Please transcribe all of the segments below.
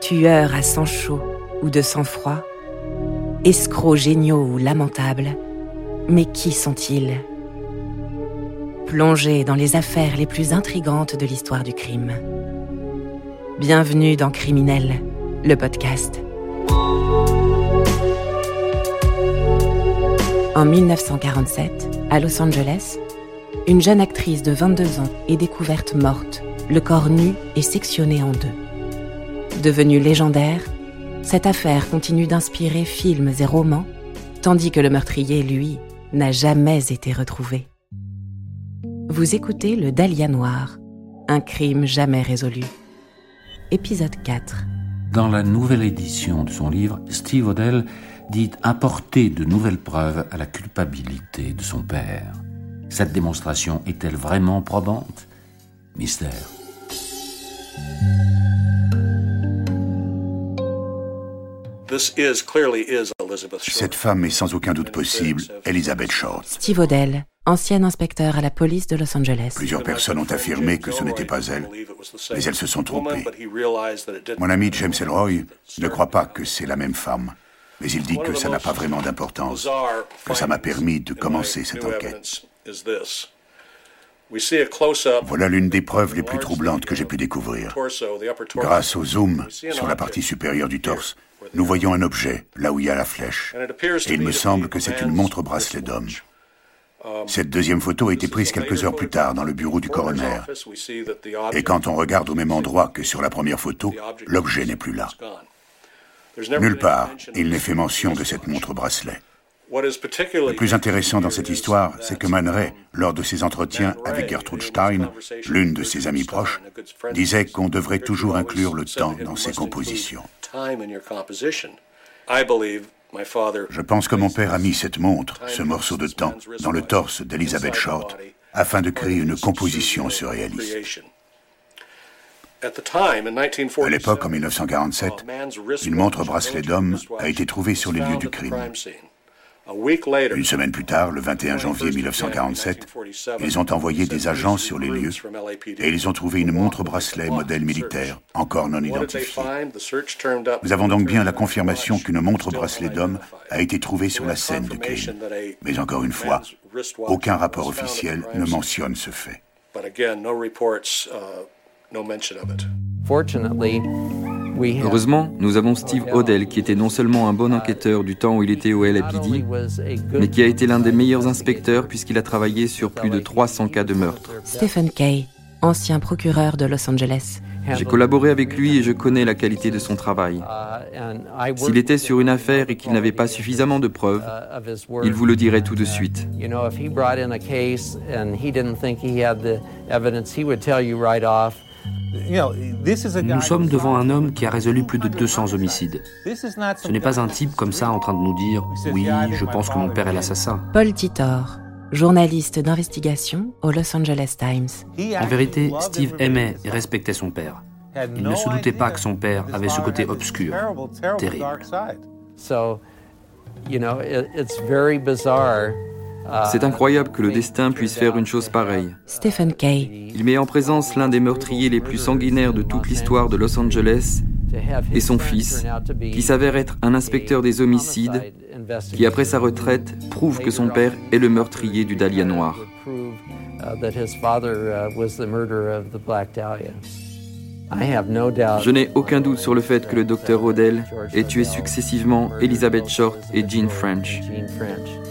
tueurs à sang chaud ou de sang-froid, escrocs géniaux ou lamentables, mais qui sont-ils? Plongés dans les affaires les plus intrigantes de l'histoire du crime. Bienvenue dans Criminel, le podcast. En 1947, à Los Angeles, une jeune actrice de 22 ans est découverte morte, le corps nu et sectionné en deux. Devenue légendaire, cette affaire continue d'inspirer films et romans, tandis que le meurtrier, lui, n'a jamais été retrouvé. Vous écoutez Le Dahlia Noir, un crime jamais résolu. Épisode 4. Dans la nouvelle édition de son livre, Steve Odell dit apporter de nouvelles preuves à la culpabilité de son père. Cette démonstration est-elle vraiment probante? Mystère. Cette femme est sans aucun doute possible Elizabeth Short. Steve Odell, ancien inspecteur à la police de Los Angeles. Plusieurs personnes ont affirmé que ce n'était pas elle, mais elles se sont trompées. Mon ami James Elroy ne croit pas que c'est la même femme, mais il dit que ça n'a pas vraiment d'importance, que ça m'a permis de commencer cette enquête. Voilà l'une des preuves les plus troublantes que j'ai pu découvrir. Grâce au zoom sur la partie supérieure du torse, nous voyons un objet, là où il y a la flèche. Et il me semble que c'est une montre bracelet d'homme. Cette deuxième photo a été prise quelques heures plus tard dans le bureau du coroner. Et quand on regarde au même endroit que sur la première photo, l'objet n'est plus là. Nulle part, il n'est fait mention de cette montre bracelet. Le plus intéressant dans cette histoire, c'est que Man Ray, lors de ses entretiens avec Gertrude Stein, l'une de ses amies proches, disait qu'on devrait toujours inclure le temps dans ses compositions. Je pense que mon père a mis cette montre, ce morceau de temps, dans le torse d'Elizabeth Short, afin de créer une composition surréaliste. À l'époque, en 1947, une montre bracelet d'homme a été trouvée sur les lieux du crime. Une semaine plus tard, le 21 janvier 1947, ils ont envoyé des agents sur les lieux et ils ont trouvé une montre bracelet modèle militaire, encore non identifiée. Nous avons donc bien la confirmation qu'une montre bracelet d'homme a été trouvée sur la scène du crime. Mais encore une fois, aucun rapport officiel ne mentionne ce fait. Heureusement, nous avons Steve Odell, qui était non seulement un bon enquêteur du temps où il était au LAPD, mais qui a été l'un des meilleurs inspecteurs puisqu'il a travaillé sur plus de 300 cas de meurtre. Stephen Kay, ancien procureur de Los Angeles. J'ai collaboré avec lui et je connais la qualité de son travail. S'il était sur une affaire et qu'il n'avait pas suffisamment de preuves, il vous le dirait tout de suite. Nous sommes devant un homme qui a résolu plus de 200 homicides. Ce n'est pas un type comme ça en train de nous dire Oui, je pense que mon père est l'assassin. Paul Titor, journaliste d'investigation au Los Angeles Times. En vérité, Steve aimait et respectait son père. Il ne se doutait pas que son père avait ce côté obscur, terrible. C'est incroyable que le destin puisse faire une chose pareille. Stephen Kay. Il met en présence l'un des meurtriers les plus sanguinaires de toute l'histoire de Los Angeles et son fils, qui s'avère être un inspecteur des homicides, qui après sa retraite prouve que son père est le meurtrier du Dahlia Noir. Je n'ai aucun doute sur le fait que le docteur Odell ait tué successivement Elizabeth Short et Jean French.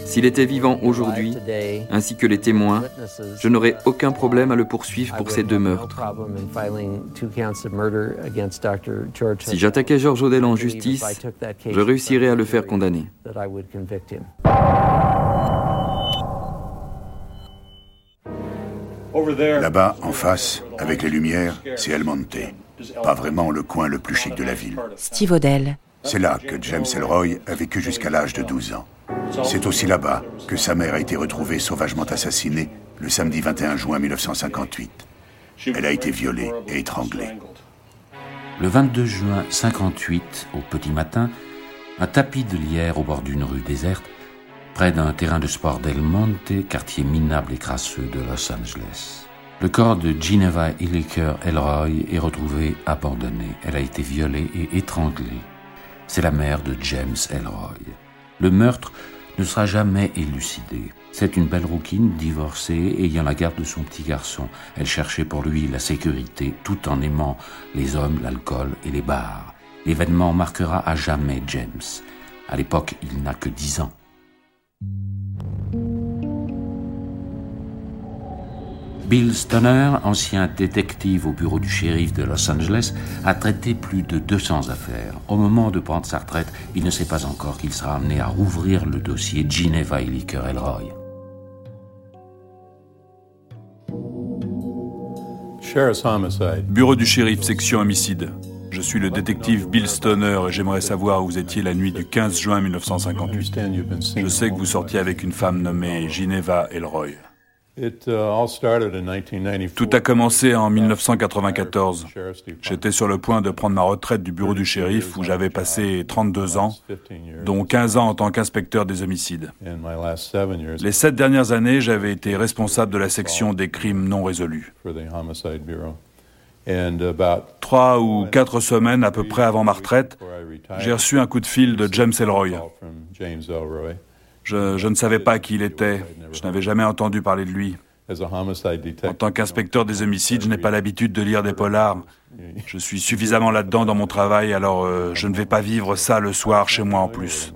S'il était vivant aujourd'hui, ainsi que les témoins, je n'aurais aucun problème à le poursuivre pour ces deux meurtres. Si j'attaquais George Odell en justice, je réussirais à le faire condamner. Là-bas, en face, avec les lumières, c'est El Monte. Pas vraiment le coin le plus chic de la ville. Steve Odell. C'est là que James Elroy a vécu jusqu'à l'âge de 12 ans. C'est aussi là-bas que sa mère a été retrouvée sauvagement assassinée le samedi 21 juin 1958. Elle a été violée et étranglée. Le 22 juin 58, au petit matin, un tapis de lierre au bord d'une rue déserte, près d'un terrain de sport d'El Monte, quartier minable et crasseux de Los Angeles. Le corps de Geneva Illiker Elroy est retrouvé abandonné. Elle a été violée et étranglée. C'est la mère de James Elroy. Le meurtre ne sera jamais élucidé. C'est une belle rouquine divorcée ayant la garde de son petit garçon. Elle cherchait pour lui la sécurité tout en aimant les hommes, l'alcool et les bars. L'événement marquera à jamais James. À l'époque, il n'a que dix ans. Bill Stoner, ancien détective au bureau du shérif de Los Angeles, a traité plus de 200 affaires. Au moment de prendre sa retraite, il ne sait pas encore qu'il sera amené à rouvrir le dossier Ginevra Licker Elroy. Bureau du shérif, section homicide. Je suis le détective Bill Stoner et j'aimerais savoir où vous étiez la nuit du 15 juin 1958. Je sais que vous sortiez avec une femme nommée Ginevra Elroy. Uh, Tout a commencé en 1994. J'étais sur le point de prendre ma retraite du bureau du shérif où j'avais passé 32 ans, dont 15 ans en tant qu'inspecteur des homicides. Les sept dernières années, j'avais été responsable de la section des crimes non résolus. Trois ou quatre semaines à peu près avant ma retraite, j'ai reçu un coup de fil de James Elroy. Je, ne savais pas qui il était. Je n'avais jamais entendu parler de lui. En tant qu'inspecteur des homicides, je n'ai pas l'habitude de lire des polars. Je suis suffisamment là-dedans dans mon travail, alors euh, je ne vais pas vivre ça le soir chez moi en plus.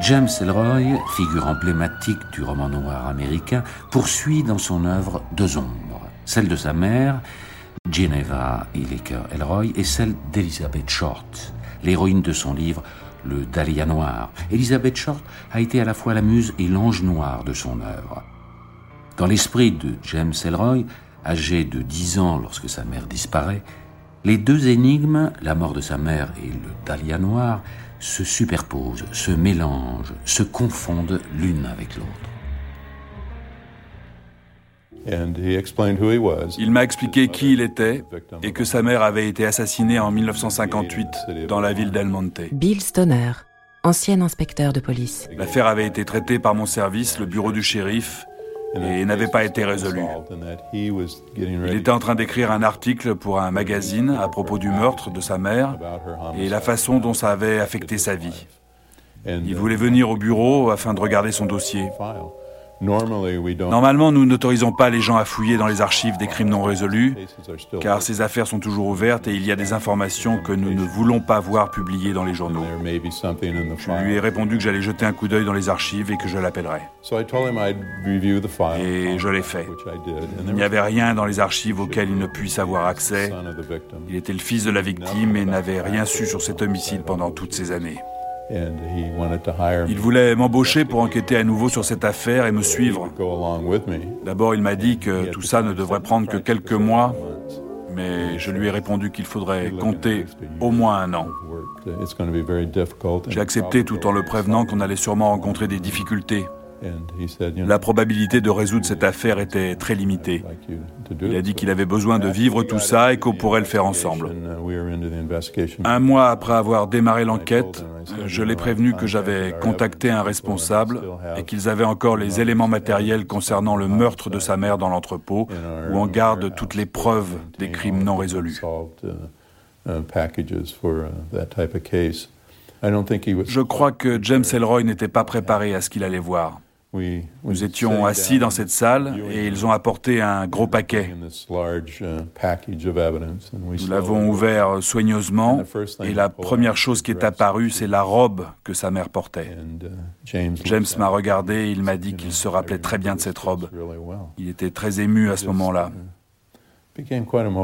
James Elroy, figure emblématique du roman noir américain, poursuit dans son œuvre deux ombres. Celle de sa mère, Geneva Illiker Elroy, et celle d'Elizabeth Short, l'héroïne de son livre le Dahlia noir, Elizabeth Short a été à la fois la muse et l'ange noir de son œuvre. Dans l'esprit de James Elroy, âgé de 10 ans lorsque sa mère disparaît, les deux énigmes, la mort de sa mère et le Dahlia noir, se superposent, se mélangent, se confondent l'une avec l'autre. Il m'a expliqué qui il était et que sa mère avait été assassinée en 1958 dans la ville d'El Monte. Bill Stoner, ancien inspecteur de police. L'affaire avait été traitée par mon service, le bureau du shérif, et n'avait pas été résolue. Il était en train d'écrire un article pour un magazine à propos du meurtre de sa mère et la façon dont ça avait affecté sa vie. Il voulait venir au bureau afin de regarder son dossier. Normalement, nous n'autorisons pas les gens à fouiller dans les archives des crimes non résolus, car ces affaires sont toujours ouvertes et il y a des informations que nous ne voulons pas voir publiées dans les journaux. Je lui ai répondu que j'allais jeter un coup d'œil dans les archives et que je l'appellerais. Et je l'ai fait. Il n'y avait rien dans les archives auxquelles il ne puisse avoir accès. Il était le fils de la victime et n'avait rien su sur cet homicide pendant toutes ces années. Il voulait m'embaucher pour enquêter à nouveau sur cette affaire et me suivre. D'abord, il m'a dit que tout ça ne devrait prendre que quelques mois, mais je lui ai répondu qu'il faudrait compter au moins un an. J'ai accepté tout en le prévenant qu'on allait sûrement rencontrer des difficultés. La probabilité de résoudre cette affaire était très limitée. Il a dit qu'il avait besoin de vivre tout ça et qu'on pourrait le faire ensemble. Un mois après avoir démarré l'enquête, je l'ai prévenu que j'avais contacté un responsable et qu'ils avaient encore les éléments matériels concernant le meurtre de sa mère dans l'entrepôt où on garde toutes les preuves des crimes non résolus. Je crois que James Elroy n'était pas préparé à ce qu'il allait voir. Nous étions assis dans cette salle et ils ont apporté un gros paquet. Nous l'avons ouvert soigneusement et la première chose qui est apparue, c'est la robe que sa mère portait. James m'a regardé et il m'a dit qu'il se rappelait très bien de cette robe. Il était très ému à ce moment-là.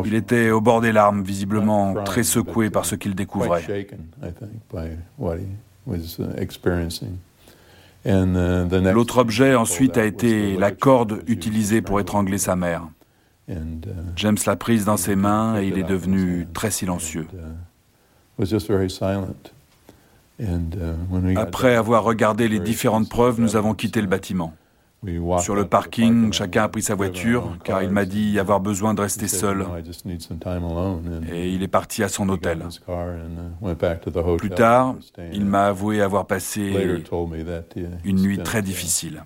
Il était au bord des larmes, visiblement très secoué par ce qu'il découvrait. L'autre objet ensuite a été la corde utilisée pour étrangler sa mère. Uh, James l'a prise dans ses mains et il est devenu très silencieux. Uh, uh, Après avoir regardé les différentes preuves, nous avons quitté le bâtiment. Sur le parking, chacun a pris sa voiture car il m'a dit avoir besoin de rester seul. Et il est parti à son hôtel. Plus tard, il m'a avoué avoir passé une nuit très difficile.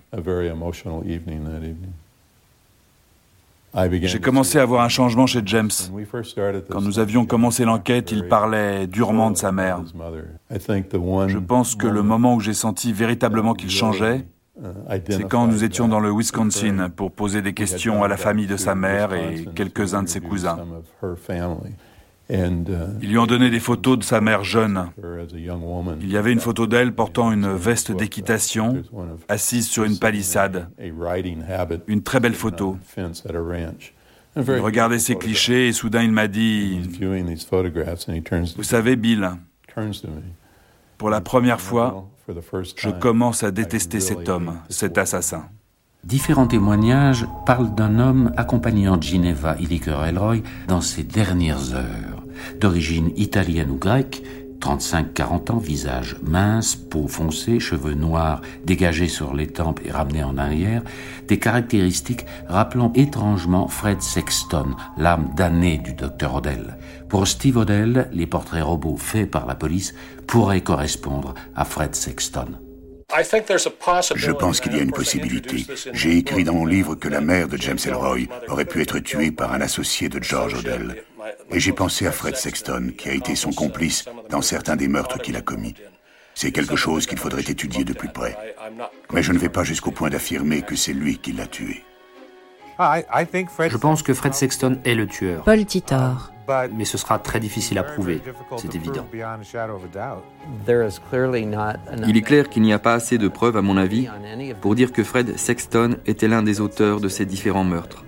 J'ai commencé à voir un changement chez James. Quand nous avions commencé l'enquête, il parlait durement de sa mère. Je pense que le moment où j'ai senti véritablement qu'il changeait, c'est quand nous étions dans le Wisconsin pour poser des questions à la famille de sa mère et quelques-uns de ses cousins. Ils lui ont donné des photos de sa mère jeune. Il y avait une photo d'elle portant une veste d'équitation, assise sur une palissade. Une très belle photo. Il regardait ces clichés et soudain il m'a dit, Vous savez Bill, pour la première fois, je commence à détester cet homme, cet assassin. Différents témoignages parlent d'un homme accompagnant Ginevra Illiker Elroy dans ses dernières heures. D'origine italienne ou grecque, 35-40 ans, visage mince, peau foncée, cheveux noirs dégagés sur les tempes et ramenés en arrière, des caractéristiques rappelant étrangement Fred Sexton, l'âme damnée du docteur Odell. Pour Steve Odell, les portraits robots faits par la police pourraient correspondre à Fred Sexton. Je pense qu'il y a une possibilité. J'ai écrit dans mon livre que la mère de James Elroy aurait pu être tuée par un associé de George Odell. Et j'ai pensé à Fred Sexton, qui a été son complice dans certains des meurtres qu'il a commis. C'est quelque chose qu'il faudrait étudier de plus près. Mais je ne vais pas jusqu'au point d'affirmer que c'est lui qui l'a tué. Je pense que Fred Sexton est le tueur. Paul Titor. Mais ce sera très difficile à prouver, c'est évident. Il est clair qu'il n'y a pas assez de preuves, à mon avis, pour dire que Fred Sexton était l'un des auteurs de ces différents meurtres.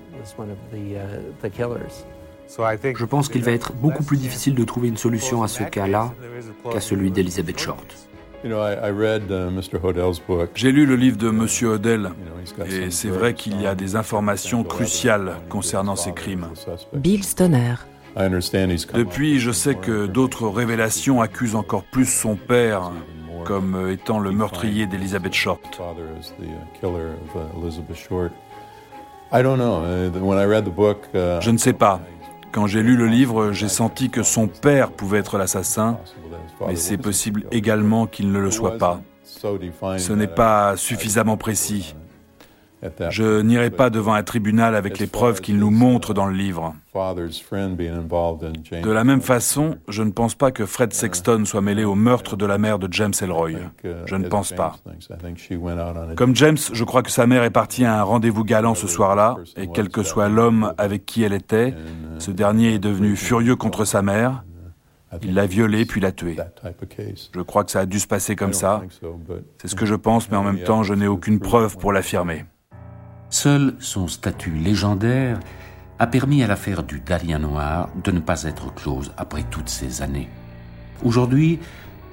Je pense qu'il va être beaucoup plus difficile de trouver une solution à ce cas-là qu'à celui d'Elizabeth Short. J'ai lu le livre de Monsieur Odell et c'est vrai qu'il y a des informations cruciales concernant ces crimes. Bill Stoner. Depuis, je sais que d'autres révélations accusent encore plus son père comme étant le meurtrier d'Elizabeth Short. Je ne sais pas. Quand j'ai lu le livre, j'ai senti que son père pouvait être l'assassin, mais c'est possible également qu'il ne le soit pas. Ce n'est pas suffisamment précis. Je n'irai pas devant un tribunal avec les preuves qu'il nous montre dans le livre. De la même façon, je ne pense pas que Fred Sexton soit mêlé au meurtre de la mère de James Elroy. Je ne pense pas. Comme James, je crois que sa mère est partie à un rendez-vous galant ce soir-là, et quel que soit l'homme avec qui elle était, ce dernier est devenu furieux contre sa mère. Il l'a violée puis l'a tuée. Je crois que ça a dû se passer comme ça. C'est ce que je pense, mais en même temps, je n'ai aucune preuve pour l'affirmer. Seul son statut légendaire a permis à l'affaire du Dahlia Noir de ne pas être close après toutes ces années. Aujourd'hui,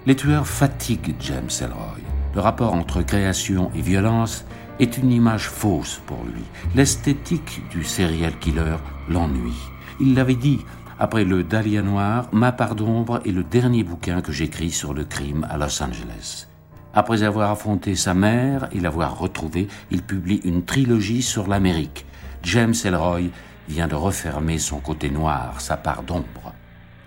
les tueurs fatiguent James Elroy. Le rapport entre création et violence est une image fausse pour lui. L'esthétique du serial killer l'ennuie. Il l'avait dit, après le Dahlia Noir, Ma part d'ombre est le dernier bouquin que j'écris sur le crime à Los Angeles. Après avoir affronté sa mère et l'avoir retrouvée, il publie une trilogie sur l'Amérique. James Elroy vient de refermer son côté noir, sa part d'ombre.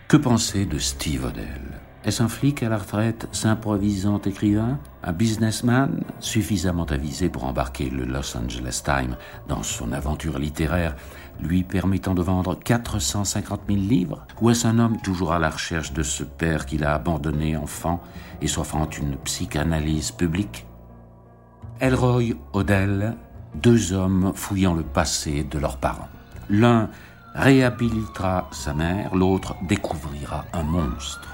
Que penser de Steve Odell? Est-ce un flic à la retraite, s'improvisant écrivain? Un businessman? Suffisamment avisé pour embarquer le Los Angeles Times dans son aventure littéraire? Lui permettant de vendre 450 000 livres Ou est-ce un homme toujours à la recherche de ce père qu'il a abandonné enfant et s'offrant une psychanalyse publique? Elroy Odell, deux hommes fouillant le passé de leurs parents. L'un réhabilitera sa mère, l'autre découvrira un monstre.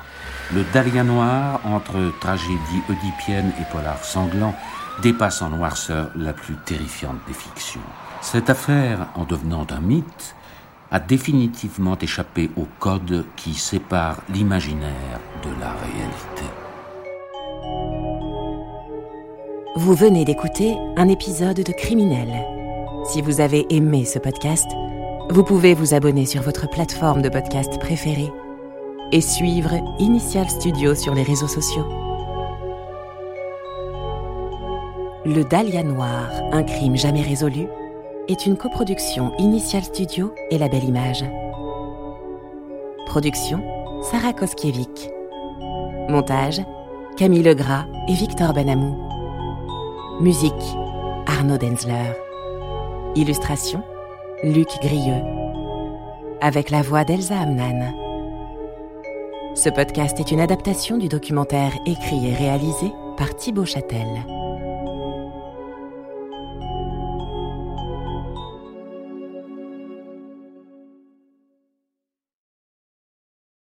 Le Dahlia noir, entre tragédie oedipienne et polar sanglant, dépasse en noirceur la plus terrifiante des fictions. Cette affaire, en devenant un mythe, a définitivement échappé au code qui sépare l'imaginaire de la réalité. Vous venez d'écouter un épisode de Criminel. Si vous avez aimé ce podcast, vous pouvez vous abonner sur votre plateforme de podcast préférée et suivre Initial Studio sur les réseaux sociaux. Le Dahlia Noir, un crime jamais résolu, est une coproduction Initial Studio et La Belle Image. Production Sarah Koskiewicz. Montage Camille Legras et Victor Benamou. Musique Arnaud Denzler. Illustration Luc Grieux, avec la voix d'Elsa Amnan. Ce podcast est une adaptation du documentaire écrit et réalisé par Thibaut Châtel.